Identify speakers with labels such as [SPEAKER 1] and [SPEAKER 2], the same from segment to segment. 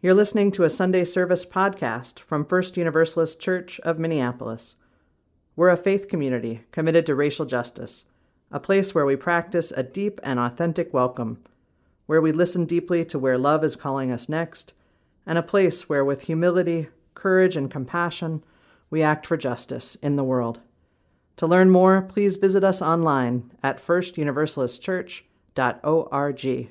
[SPEAKER 1] You're listening to a Sunday service podcast from First Universalist Church of Minneapolis. We're a faith community committed to racial justice, a place where we practice a deep and authentic welcome, where we listen deeply to where love is calling us next, and a place where, with humility, courage, and compassion, we act for justice in the world. To learn more, please visit us online at firstuniversalistchurch.org.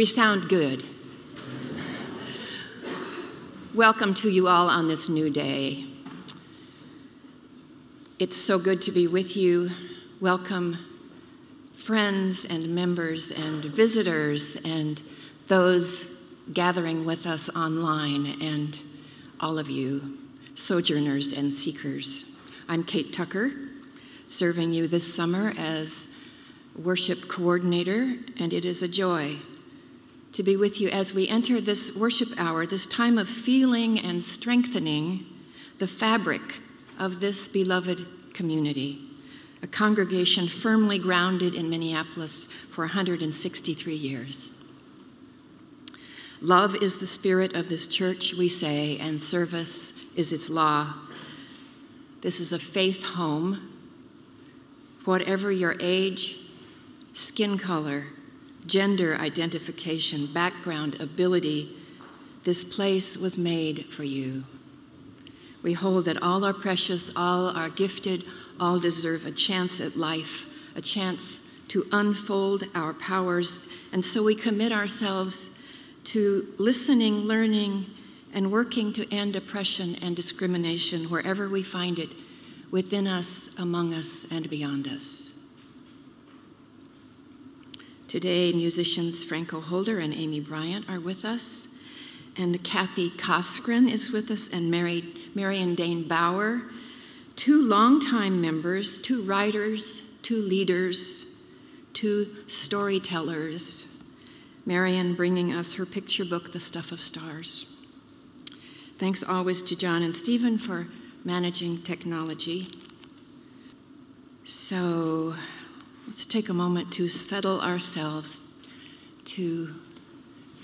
[SPEAKER 2] We sound good. Welcome to you all on this new day. It's so good to be with you. Welcome, friends and members and visitors and those gathering with us online, and all of you, sojourners and seekers. I'm Kate Tucker, serving you this summer as worship coordinator, and it is a joy to be with you as we enter this worship hour, this time of feeling and strengthening the fabric of this beloved community, a congregation firmly grounded in Minneapolis for 163 years. Love is the spirit of this church, we say, and service is its law. This is a faith home. Whatever your age, skin color, gender identification, background, ability, this place was made for you. We hold that all are precious, all are gifted, all deserve a chance at life, a chance to unfold our powers. And so we commit ourselves to listening, learning, and working to end oppression and discrimination wherever we find it, within us, among us, and beyond us. Today, musicians Franco Holder and Amy Bryant are with us, and Kathy Coskran is with us, and Mary, Marion Dane Bauer, two longtime members, two writers, two leaders, two storytellers. Marion bringing us her picture book, The Stuff of Stars. Thanks always to John and Stephen for managing technology. So, Let's take a moment to settle ourselves, to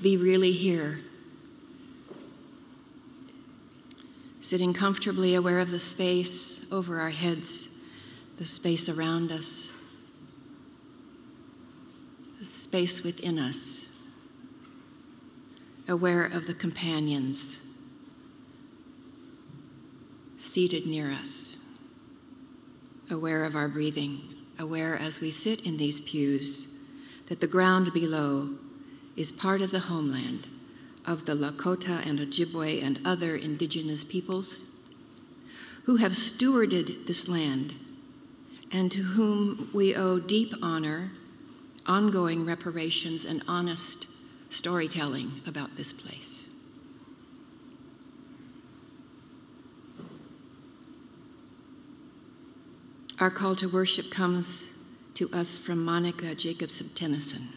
[SPEAKER 2] be really here. Sitting comfortably aware of the space over our heads, the space around us, the space within us, aware of the companions seated near us, aware of our breathing aware as we sit in these pews that the ground below is part of the homeland of the Lakota and Ojibwe and other indigenous peoples who have stewarded this land and to whom we owe deep honor, ongoing reparations, and honest storytelling about this place. Our call to worship comes to us from Monica Jacobson Tennessen.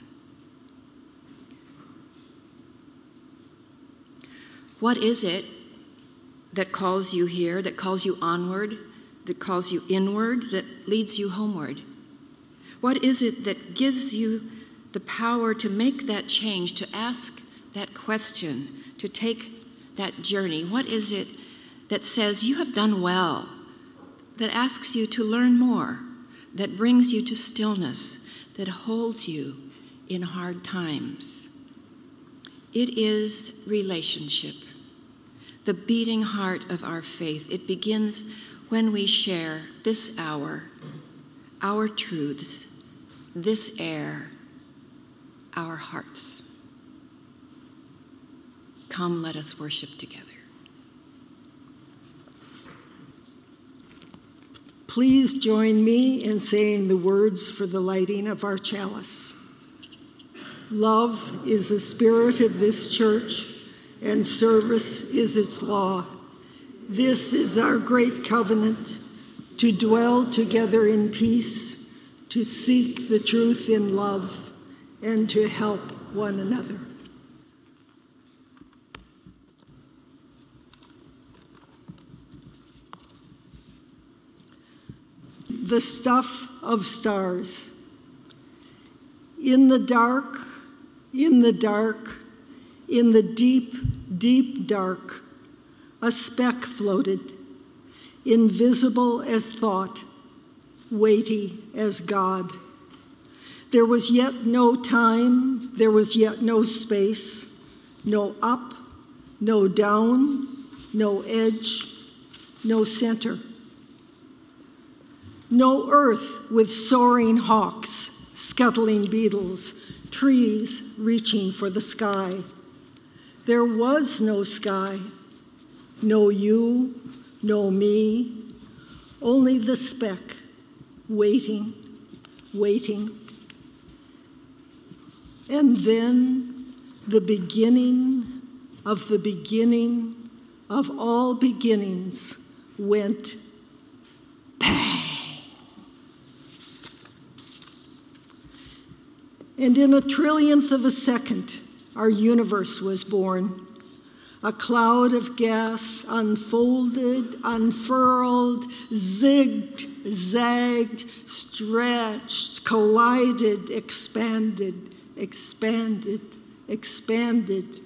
[SPEAKER 2] What is it that calls you here, that calls you onward, that calls you inward, that leads you homeward? What is it that gives you the power to make that change, to ask that question, to take that journey? What is it that says you have done well, that asks you to learn more, that brings you to stillness, that holds you in hard times? It is relationship the beating heart of our faith. It begins when we share this hour, our truths, this air, our hearts. Come, let us worship together.
[SPEAKER 3] Please join me in saying the words for the lighting of our chalice. Love is the spirit of this church and service is its law. This is our great covenant to dwell together in peace, to seek the truth in love, and to help one another. The stuff of stars. In the dark, in the dark, in the deep, deep dark, a speck floated, invisible as thought, weighty as God. There was yet no time, there was yet no space, no up, no down, no edge, no center. No earth with soaring hawks, scuttling beetles, trees reaching for the sky. There was no sky, no you, no me, only the speck, waiting, waiting. And then the beginning of the beginning of all beginnings went bang. And in a trillionth of a second, our universe was born. A cloud of gas unfolded, unfurled, zigged, zagged, stretched, collided, expanded, expanded, expanded.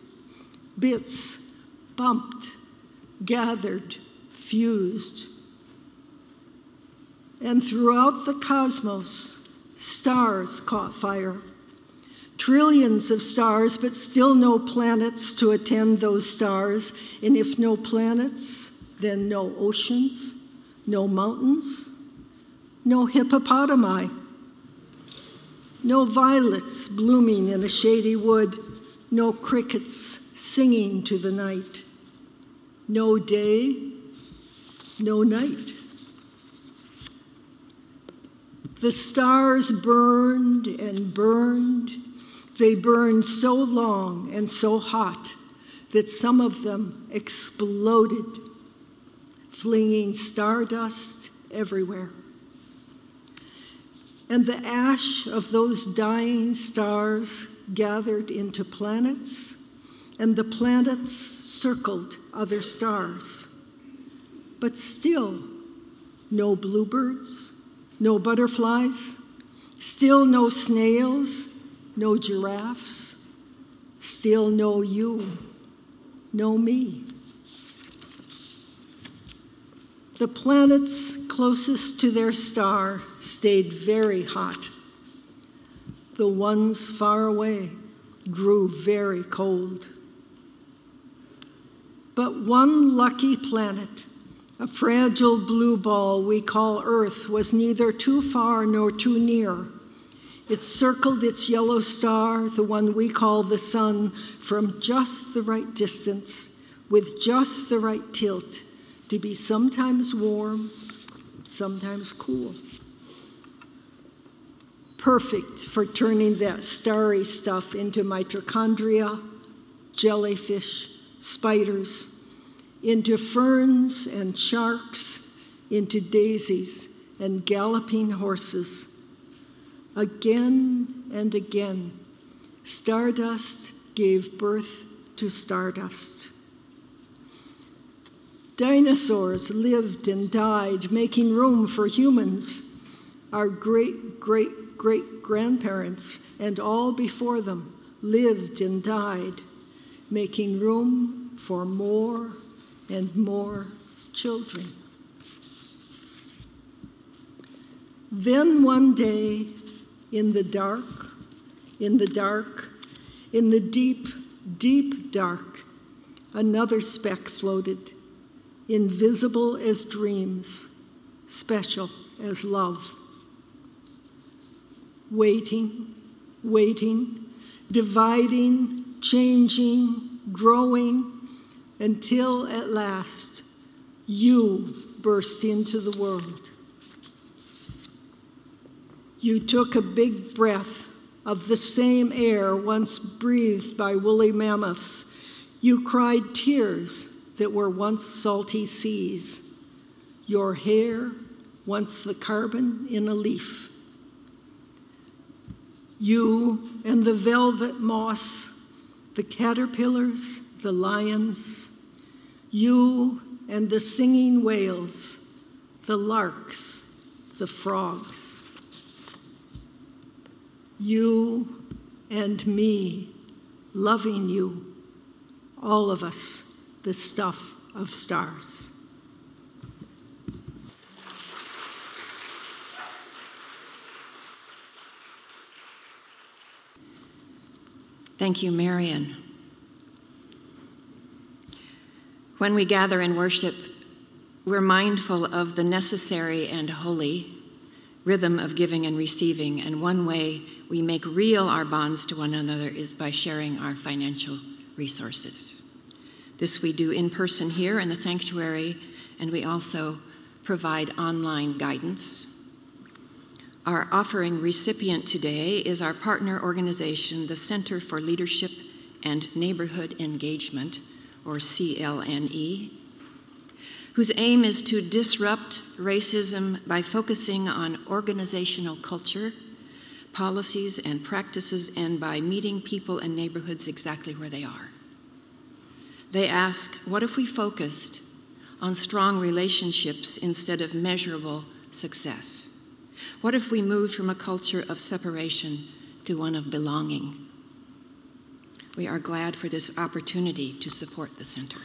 [SPEAKER 3] Bits bumped, gathered, fused. And throughout the cosmos, stars caught fire trillions of stars, but still no planets to attend those stars. And if no planets, then no oceans, no mountains, no hippopotami, no violets blooming in a shady wood, no crickets singing to the night, no day, no night. The stars burned and burned they burned so long and so hot that some of them exploded, flinging stardust everywhere. And the ash of those dying stars gathered into planets, and the planets circled other stars. But still, no bluebirds, no butterflies, still no snails, no giraffes, still no you, no me. The planets closest to their star stayed very hot. The ones far away grew very cold. But one lucky planet, a fragile blue ball we call Earth, was neither too far nor too near it circled its yellow star, the one we call the sun, from just the right distance, with just the right tilt, to be sometimes warm, sometimes cool. perfect for turning that starry stuff into mitochondria, jellyfish, spiders, into ferns and sharks, into daisies and galloping horses. Again and again, stardust gave birth to stardust. Dinosaurs lived and died, making room for humans. Our great great great grandparents and all before them lived and died, making room for more and more children. Then one day, in the dark, in the dark, in the deep, deep dark, another speck floated, invisible as dreams, special as love. Waiting, waiting, dividing, changing, growing, until at last you burst into the world. You took a big breath of the same air once breathed by woolly mammoths. You cried tears that were once salty seas. Your hair, once the carbon in a leaf. You and the velvet moss, the caterpillars, the lions, you and the singing whales, the larks, the frogs you and me, loving you, all of us, the stuff of stars.
[SPEAKER 2] Thank you, Marion. When we gather in worship, we're mindful of the necessary and holy rhythm of giving and receiving, and one way we make real our bonds to one another is by sharing our financial resources. This we do in person here in the sanctuary, and we also provide online guidance. Our offering recipient today is our partner organization, the Center for Leadership and Neighborhood Engagement, or CLNE, whose aim is to disrupt racism by focusing on organizational culture policies and practices and by meeting people and neighborhoods exactly where they are. They ask, what if we focused on strong relationships instead of measurable success? What if we moved from a culture of separation to one of belonging? We are glad for this opportunity to support the center.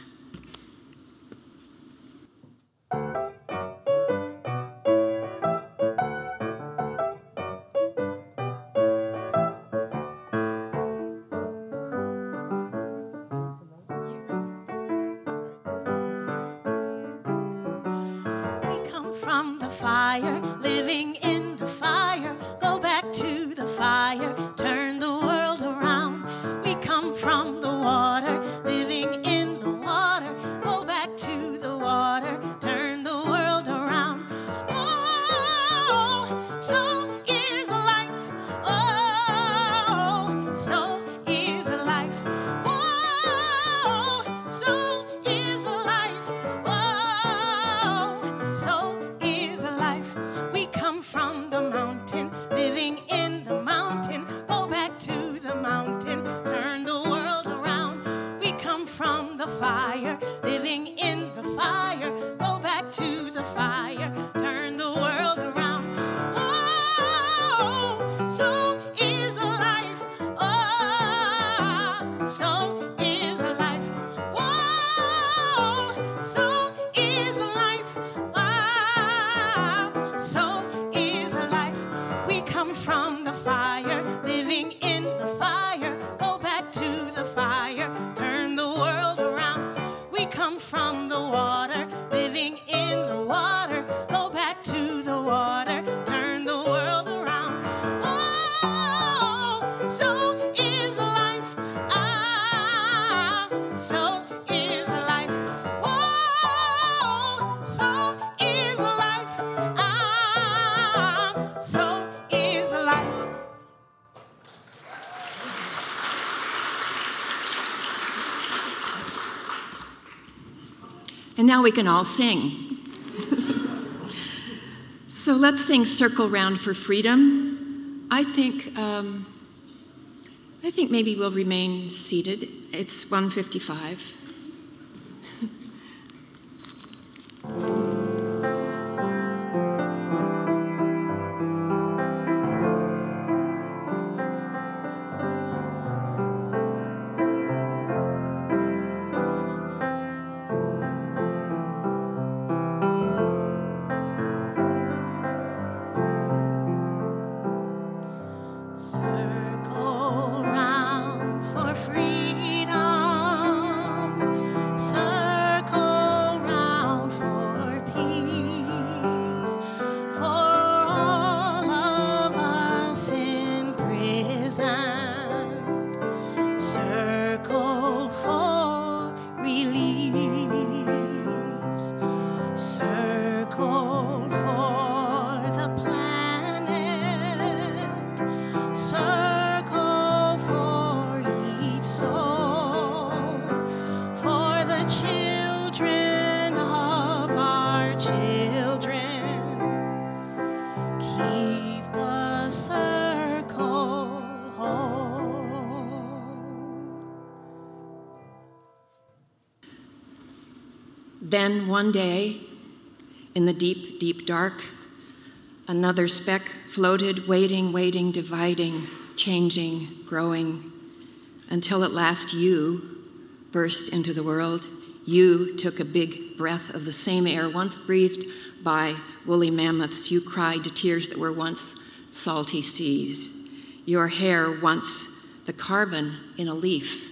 [SPEAKER 2] And now we can all sing. so let's sing Circle Round for Freedom. I think, um, I think maybe we'll remain seated. It's 155. Then one day, in the deep, deep dark, another speck floated, waiting, waiting, dividing, changing, growing, until at last you burst into the world. You took a big breath of the same air once breathed by woolly mammoths. You cried to tears that were once salty seas. Your hair once the carbon in a leaf.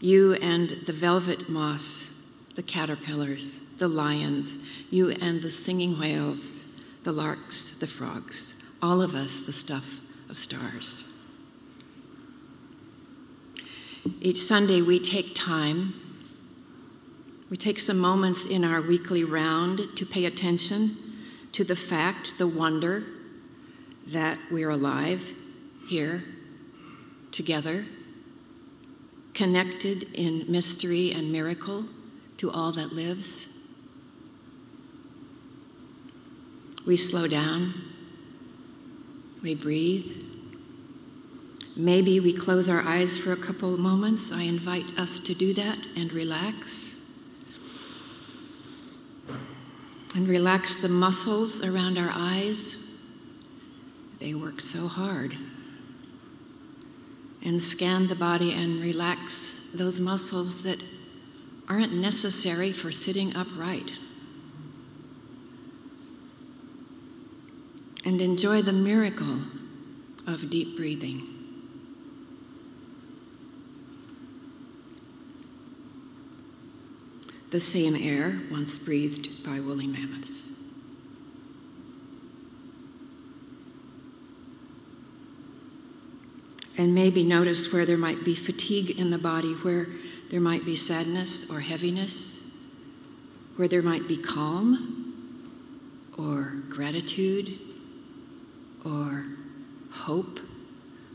[SPEAKER 2] You and the velvet moss the caterpillars, the lions, you and the singing whales, the larks, the frogs, all of us the stuff of stars. Each Sunday, we take time, we take some moments in our weekly round to pay attention to the fact, the wonder that we're alive here together, connected in mystery and miracle to all that lives. We slow down, we breathe. Maybe we close our eyes for a couple of moments. I invite us to do that and relax. And relax the muscles around our eyes. They work so hard. And scan the body and relax those muscles that aren't necessary for sitting upright. And enjoy the miracle of deep breathing. The same air once breathed by woolly mammoths. And maybe notice where there might be fatigue in the body, where there might be sadness or heaviness, where there might be calm or gratitude or hope.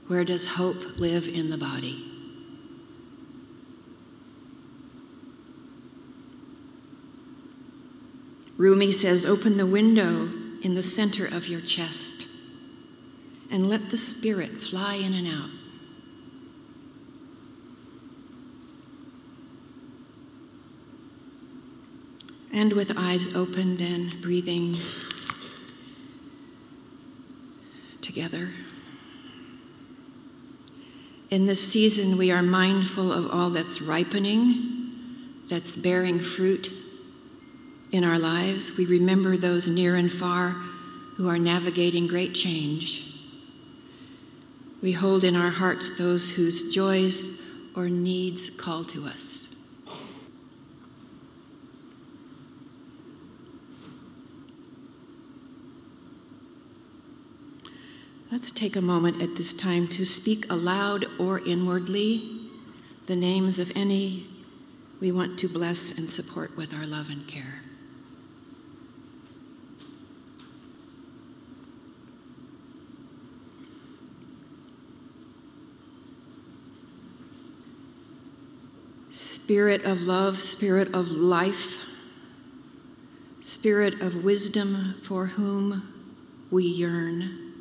[SPEAKER 2] Where does hope live in the body? Rumi says, Open the window in the center of your chest and let the spirit fly in and out. And with eyes open, then breathing together. In this season, we are mindful of all that's ripening, that's bearing fruit in our lives. We remember those near and far who are navigating great change. We hold in our hearts those whose joys or needs call to us. Let's take a moment at this time to speak aloud or inwardly the names of any we want to bless and support with our love and care. Spirit of love, Spirit of life, Spirit of wisdom for whom we yearn,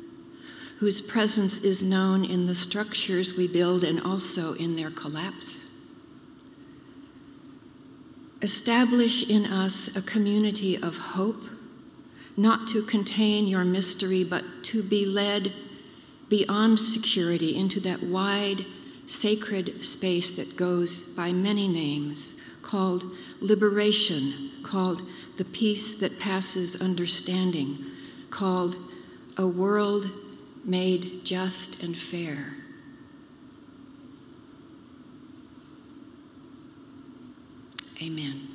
[SPEAKER 2] whose presence is known in the structures we build and also in their collapse. Establish in us a community of hope, not to contain your mystery, but to be led beyond security into that wide, sacred space that goes by many names, called liberation, called the peace that passes understanding, called a world made just and fair. Amen.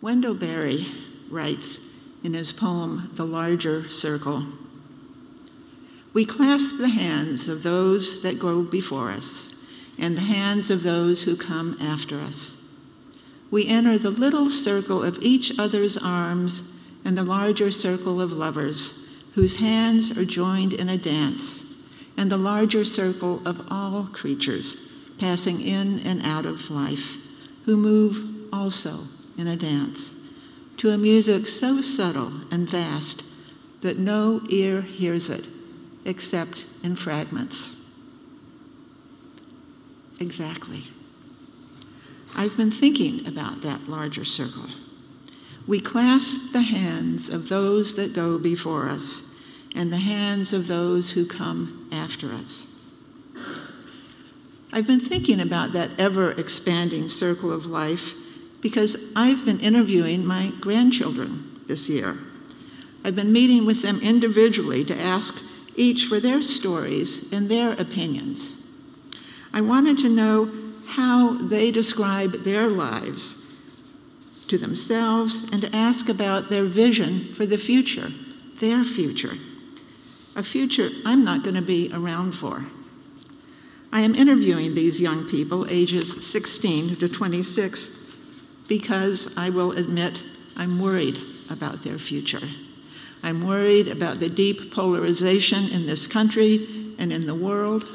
[SPEAKER 1] Wendell Berry writes in his poem, The Larger Circle We clasp the hands of those that go before us and the hands of those who come after us. We enter the little circle of each other's arms and the larger circle of lovers whose hands are joined in a dance, and the larger circle of all creatures passing in and out of life, who move also in a dance, to a music so subtle and vast that no ear hears it except in fragments. Exactly. I've been thinking about that larger circle. We clasp the hands of those that go before us and the hands of those who come after us. I've been thinking about that ever expanding circle of life because I've been interviewing my grandchildren this year. I've been meeting with them individually to ask each for their stories and their opinions. I wanted to know how they describe their lives to themselves and to ask about their vision for the future, their future, a future I'm not going to be around for. I am interviewing these young people, ages 16 to 26, because I will admit I'm worried about their future. I'm worried about the deep polarization in this country and in the world.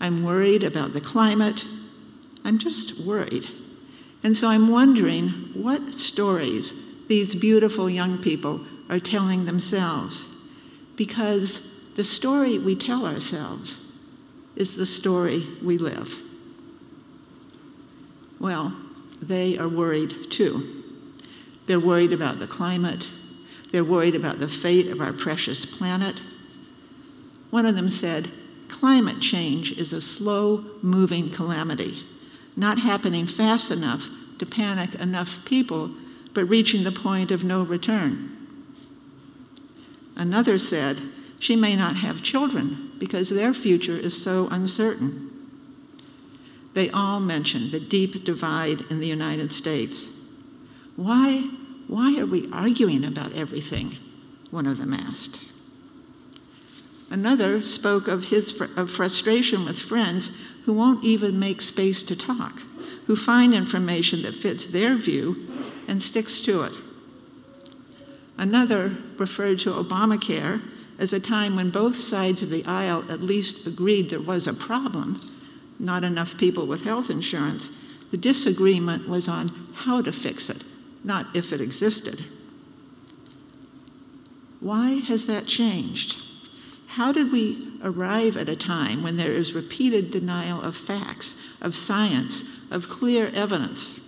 [SPEAKER 1] I'm worried about the climate. I'm just worried. And so I'm wondering what stories these beautiful young people are telling themselves. Because the story we tell ourselves is the story we live. Well, they are worried too. They're worried about the climate, they're worried about the fate of our precious planet. One of them said, Climate change is a slow moving calamity, not happening fast enough to panic enough people, but reaching the point of no return. Another said, She may not have children because their future is so uncertain. They all mentioned the deep divide in the United States. Why, why are we arguing about everything? One of them asked. Another spoke of his fr- of frustration with friends who won't even make space to talk, who find information that fits their view and sticks to it. Another referred to Obamacare as a time when both sides of the aisle at least agreed there was a problem, not enough people with health insurance, the disagreement was on how to fix it, not if it existed. Why has that changed? How did we arrive at a time when there is repeated denial of facts, of science, of clear evidence?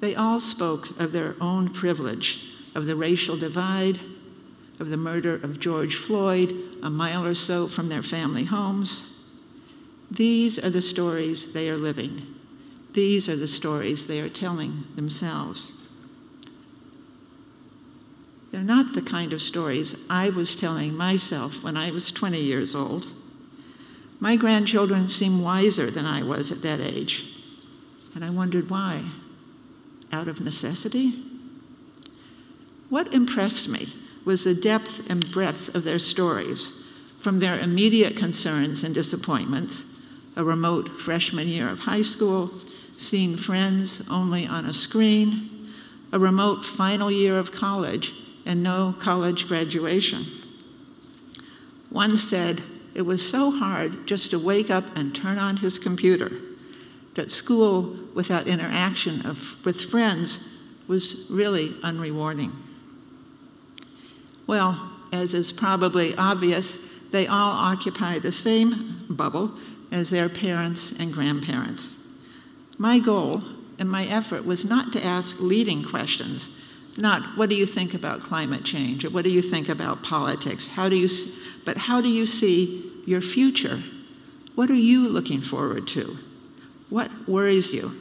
[SPEAKER 1] They all spoke of their own privilege, of the racial divide, of the murder of George Floyd a mile or so from their family homes. These are the stories they are living. These are the stories they are telling themselves. They're not the kind of stories I was telling myself when I was 20 years old. My grandchildren seem wiser than I was at that age, and I wondered why. Out of necessity? What impressed me was the depth and breadth of their stories, from their immediate concerns and disappointments, a remote freshman year of high school, seeing friends only on a screen, a remote final year of college, and no college graduation. One said it was so hard just to wake up and turn on his computer that school without interaction of, with friends was really unrewarding. Well, as is probably obvious, they all occupy the same bubble as their parents and grandparents. My goal and my effort was not to ask leading questions, not what do you think about climate change or what do you think about politics, how do you, but how do you see your future? What are you looking forward to? What worries you?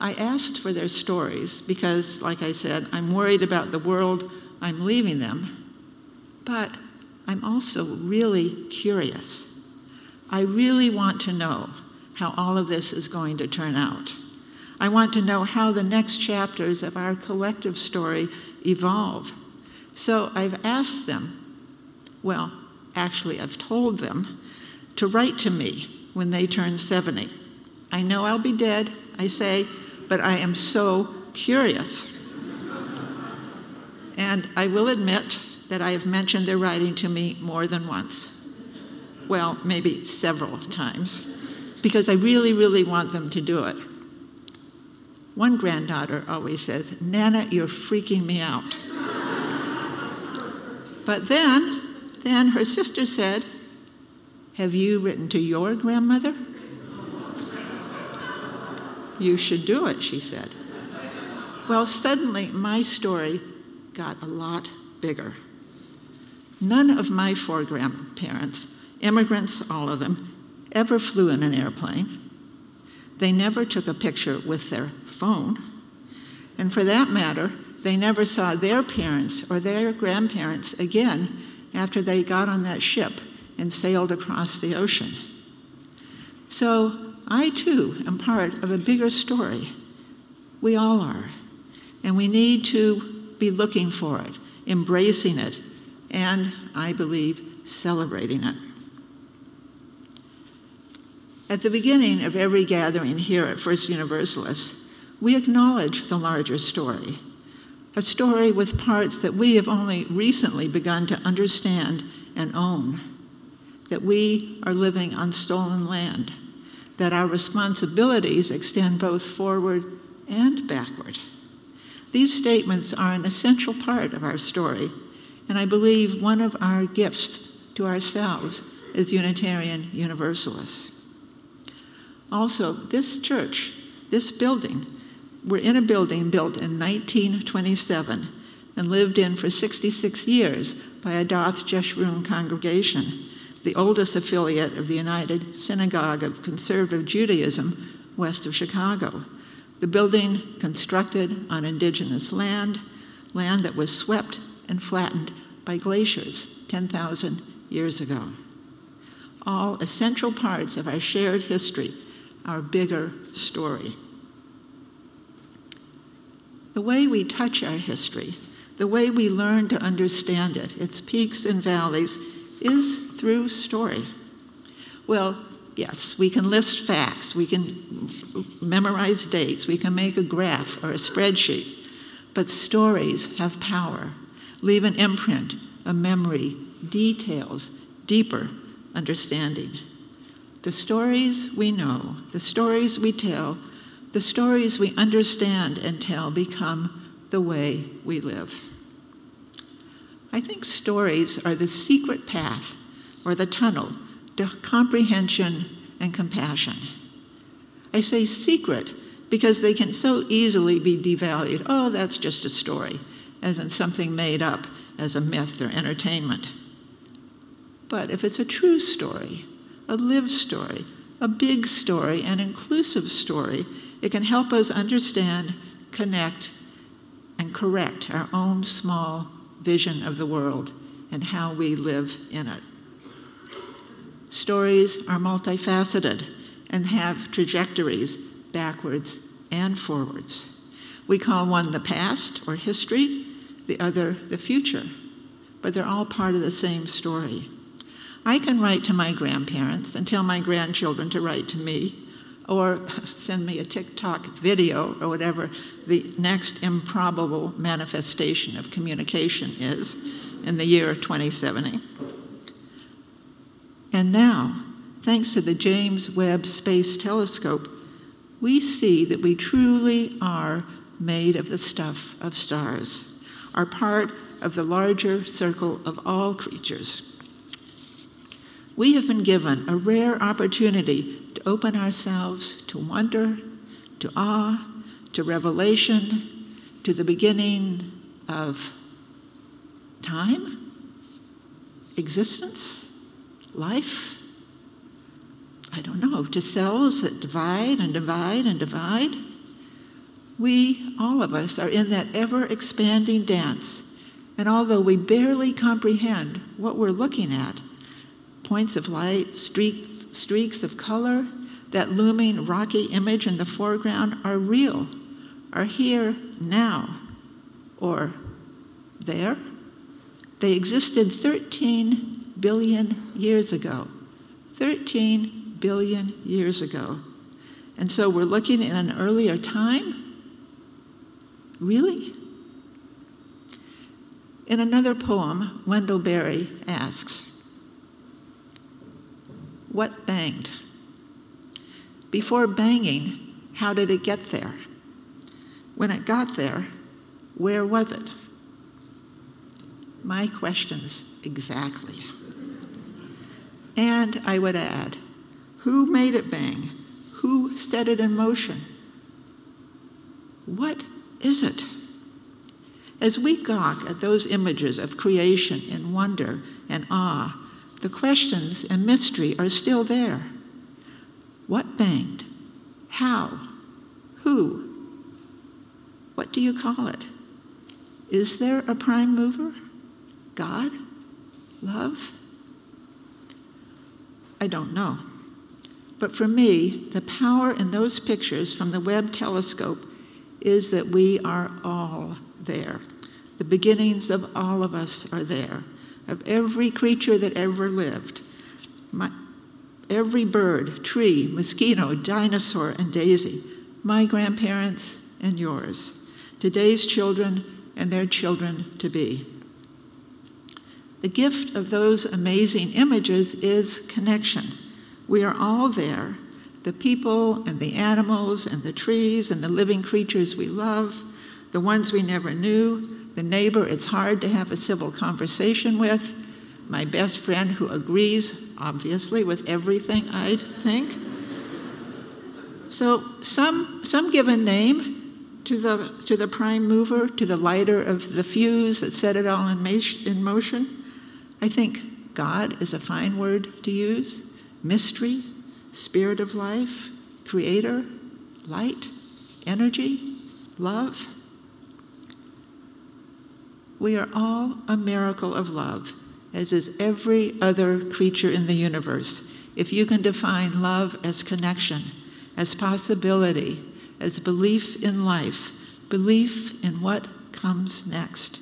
[SPEAKER 1] I asked for their stories because, like I said, I'm worried about the world I'm leaving them, but I'm also really curious. I really want to know how all of this is going to turn out. I want to know how the next chapters of our collective story evolve. So I've asked them, well, actually, I've told them to write to me when they turn 70. I know I'll be dead, I say, but I am so curious. And I will admit that I have mentioned their writing to me more than once. Well, maybe several times, because I really, really want them to do it. One granddaughter always says, Nana, you're freaking me out. but then, then her sister said, Have you written to your grandmother? You should do it, she said. Well, suddenly my story got a lot bigger. None of my four grandparents, immigrants, all of them, ever flew in an airplane. They never took a picture with their phone. And for that matter, they never saw their parents or their grandparents again after they got on that ship and sailed across the ocean. So I too am part of a bigger story. We all are. And we need to be looking for it, embracing it, and I believe celebrating it. At the beginning of every gathering here at First Universalist, we acknowledge the larger story, a story with parts that we have only recently begun to understand and own, that we are living on stolen land, that our responsibilities extend both forward and backward. These statements are an essential part of our story, and I believe one of our gifts to ourselves as Unitarian Universalists. Also, this church, this building, we're in a building built in 1927 and lived in for 66 years by Adath Jeshurun congregation, the oldest affiliate of the United Synagogue of Conservative Judaism west of Chicago. The building constructed on indigenous land, land that was swept and flattened by glaciers 10,000 years ago. All essential parts of our shared history, our bigger story. The way we touch our history, the way we learn to understand it, its peaks and valleys, is through story. Well, Yes, we can list facts, we can memorize dates, we can make a graph or a spreadsheet, but stories have power, leave an imprint, a memory, details, deeper understanding. The stories we know, the stories we tell, the stories we understand and tell become the way we live. I think stories are the secret path or the tunnel to comprehension and compassion. I say secret because they can so easily be devalued. Oh, that's just a story, as in something made up as a myth or entertainment. But if it's a true story, a lived story, a big story, an inclusive story, it can help us understand, connect, and correct our own small vision of the world and how we live in it. Stories are multifaceted and have trajectories backwards and forwards. We call one the past or history, the other the future, but they're all part of the same story. I can write to my grandparents and tell my grandchildren to write to me, or send me a TikTok video or whatever the next improbable manifestation of communication is in the year 2070. And now, thanks to the James Webb Space Telescope, we see that we truly are made of the stuff of stars, are part of the larger circle of all creatures we have been given a rare opportunity to open ourselves to wonder, to awe, to revelation, to the beginning of time, existence, life. I don't know, to cells that divide and divide and divide. We, all of us, are in that ever expanding dance. And although we barely comprehend what we're looking at, points of light, streaks, streaks of color, that looming rocky image in the foreground are real, are here now, or there. They existed 13 billion years ago. 13 billion years ago. And so we're looking in an earlier time? Really? In another poem, Wendell Berry asks, what banged? Before banging, how did it get there? When it got there, where was it? My questions exactly. And I would add, who made it bang? Who set it in motion? What is it? As we gawk at those images of creation in wonder and awe, the questions and mystery are still there. What banged? How? Who? What do you call it? Is there a prime mover? God? Love? I don't know. But for me, the power in those pictures from the Webb telescope is that we are all there. The beginnings of all of us are there of every creature that ever lived. My, every bird, tree, mosquito, dinosaur, and daisy, my grandparents and yours, today's children and their children to be. The gift of those amazing images is connection. We are all there the people and the animals and the trees and the living creatures we love, the ones we never knew, the neighbor it's hard to have a civil conversation with, my best friend who agrees, obviously, with everything I think. So, some, some given name to the, to the prime mover, to the lighter of the fuse that set it all in, in motion. I think God is a fine word to use. Mystery, spirit of life, creator, light, energy, love. We are all a miracle of love, as is every other creature in the universe. If you can define love as connection, as possibility, as belief in life, belief in what comes next.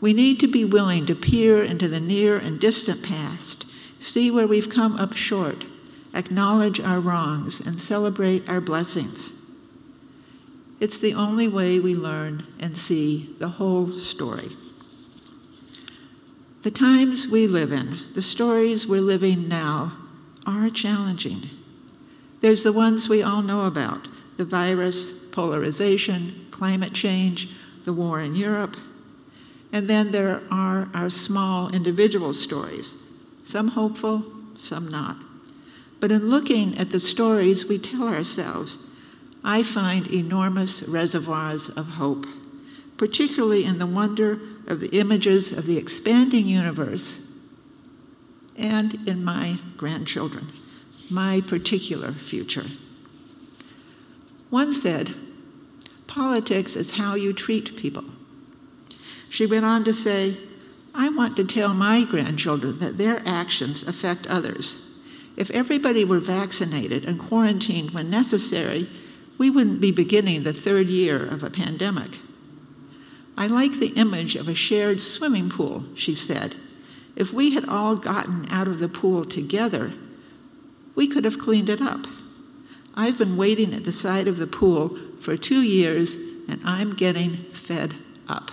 [SPEAKER 1] We need to be willing to peer into the near and distant past, see where we've come up short, acknowledge our wrongs, and celebrate our blessings. It's the only way we learn and see the whole story. The times we live in, the stories we're living now, are challenging. There's the ones we all know about the virus, polarization, climate change, the war in Europe. And then there are our small individual stories, some hopeful, some not. But in looking at the stories we tell ourselves, I find enormous reservoirs of hope, particularly in the wonder of the images of the expanding universe and in my grandchildren, my particular future. One said, Politics is how you treat people. She went on to say, I want to tell my grandchildren that their actions affect others. If everybody were vaccinated and quarantined when necessary, we wouldn't be beginning the third year of a pandemic. I like the image of a shared swimming pool, she said. If we had all gotten out of the pool together, we could have cleaned it up. I've been waiting at the side of the pool for two years and I'm getting fed up.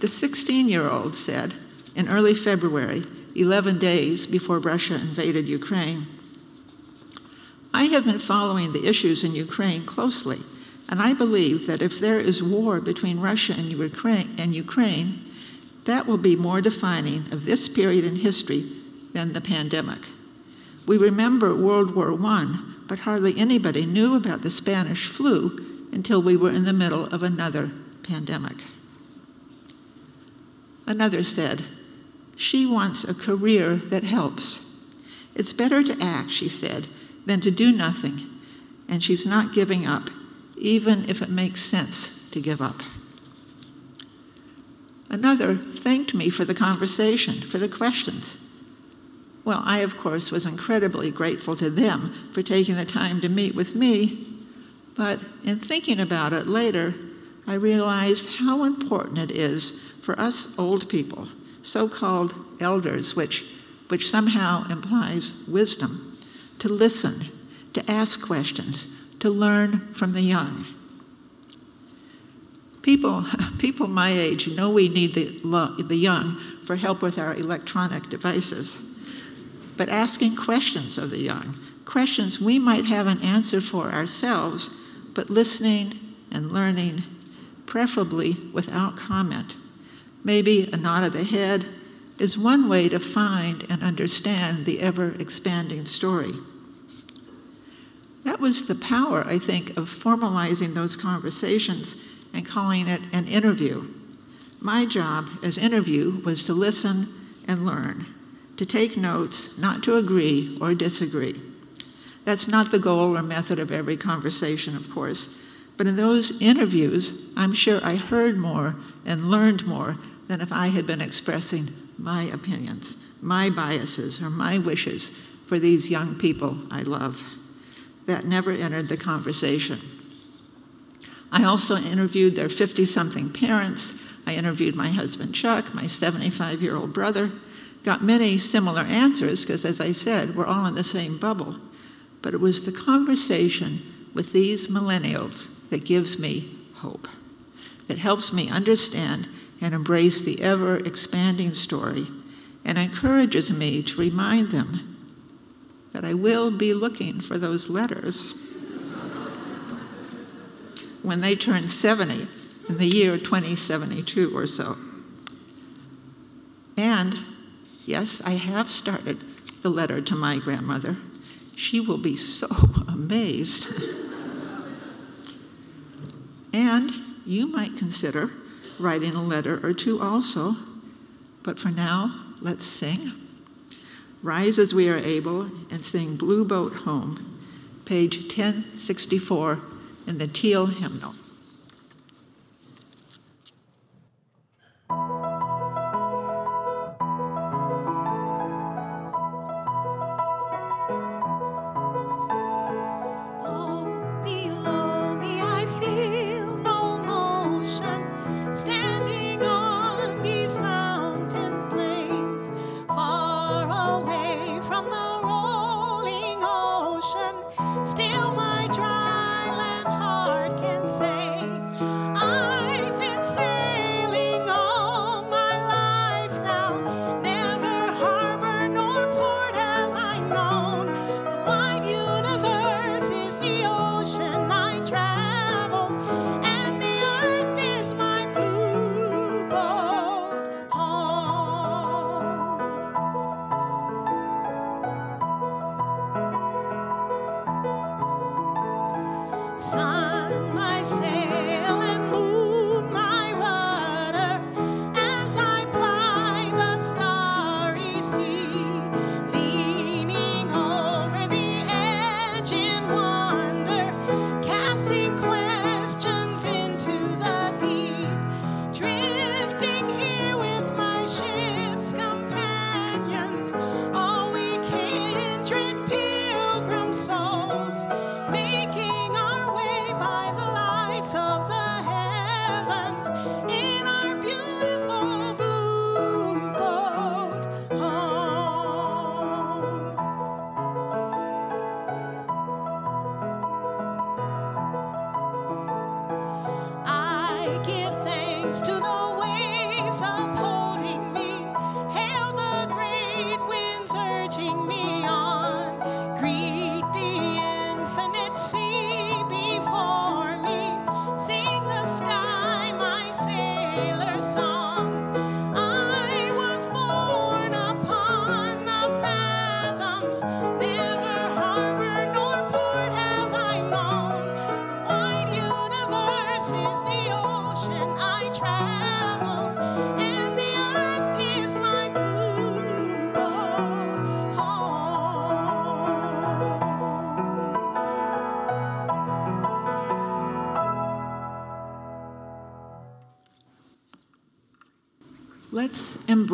[SPEAKER 1] The 16 year old said in early February, 11 days before Russia invaded Ukraine, I have been following the issues in Ukraine closely, and I believe that if there is war between Russia and Ukraine, and Ukraine that will be more defining of this period in history than the pandemic. We remember World War I, but hardly anybody knew about the Spanish flu until we were in the middle of another pandemic. Another said, She wants a career that helps. It's better to act, she said, than to do nothing, and she's not giving up, even if it makes sense to give up. Another thanked me for the conversation, for the questions. Well, I, of course, was incredibly grateful to them for taking the time to meet with me, but in thinking about it later, I realized how important it is for us old people, so called elders, which, which somehow implies wisdom, to listen, to ask questions, to learn from the young. People, people my age know we need the, the young for help with our electronic devices but asking questions of the young, questions we might have an answer for ourselves, but listening and learning, preferably without comment. Maybe a nod of the head is one way to find and understand the ever expanding story. That was the power, I think, of formalizing those conversations and calling it an interview. My job as interview was to listen and learn to take notes, not to agree or disagree. That's not the goal or method of every conversation, of course, but in those interviews, I'm sure I heard more and learned more than if I had been expressing my opinions, my biases, or my wishes for these young people I love. That never entered the conversation. I also interviewed their 50 something parents. I interviewed my husband Chuck, my 75 year old brother, got many similar answers because, as I said, we're all in the same bubble. But it was the conversation with these millennials that gives me hope, that helps me understand and embrace the ever expanding story, and encourages me to remind them that I will be looking for those letters when they turn 70 in the year 2072 or so. And Yes, I have started the letter to my grandmother. She will be so amazed. and you might consider writing a letter or two also. But for now, let's sing. Rise as we are able and sing Blue Boat Home, page 1064 in the Teal hymnal.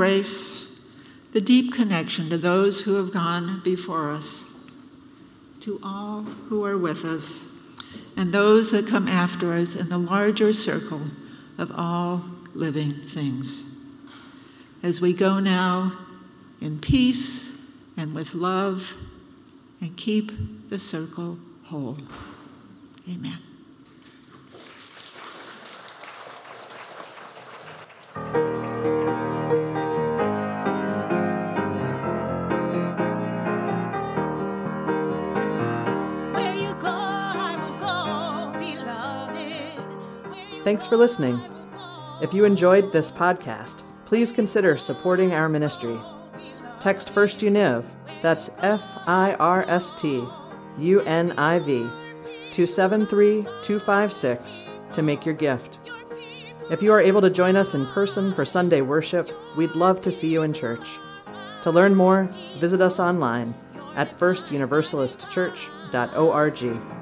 [SPEAKER 1] Embrace the deep connection to those who have gone before us, to all who are with us, and those that come after us in the larger circle of all living things. As we go now in peace and with love, and keep the circle whole. Amen.
[SPEAKER 4] Thanks for listening. If you enjoyed this podcast, please consider supporting our ministry. Text First Univ, that's F I R S T U N I V, to 73256 to make your gift. If you are able to join us in person for Sunday worship, we'd love to see you in church. To learn more, visit us online at firstuniversalistchurch.org.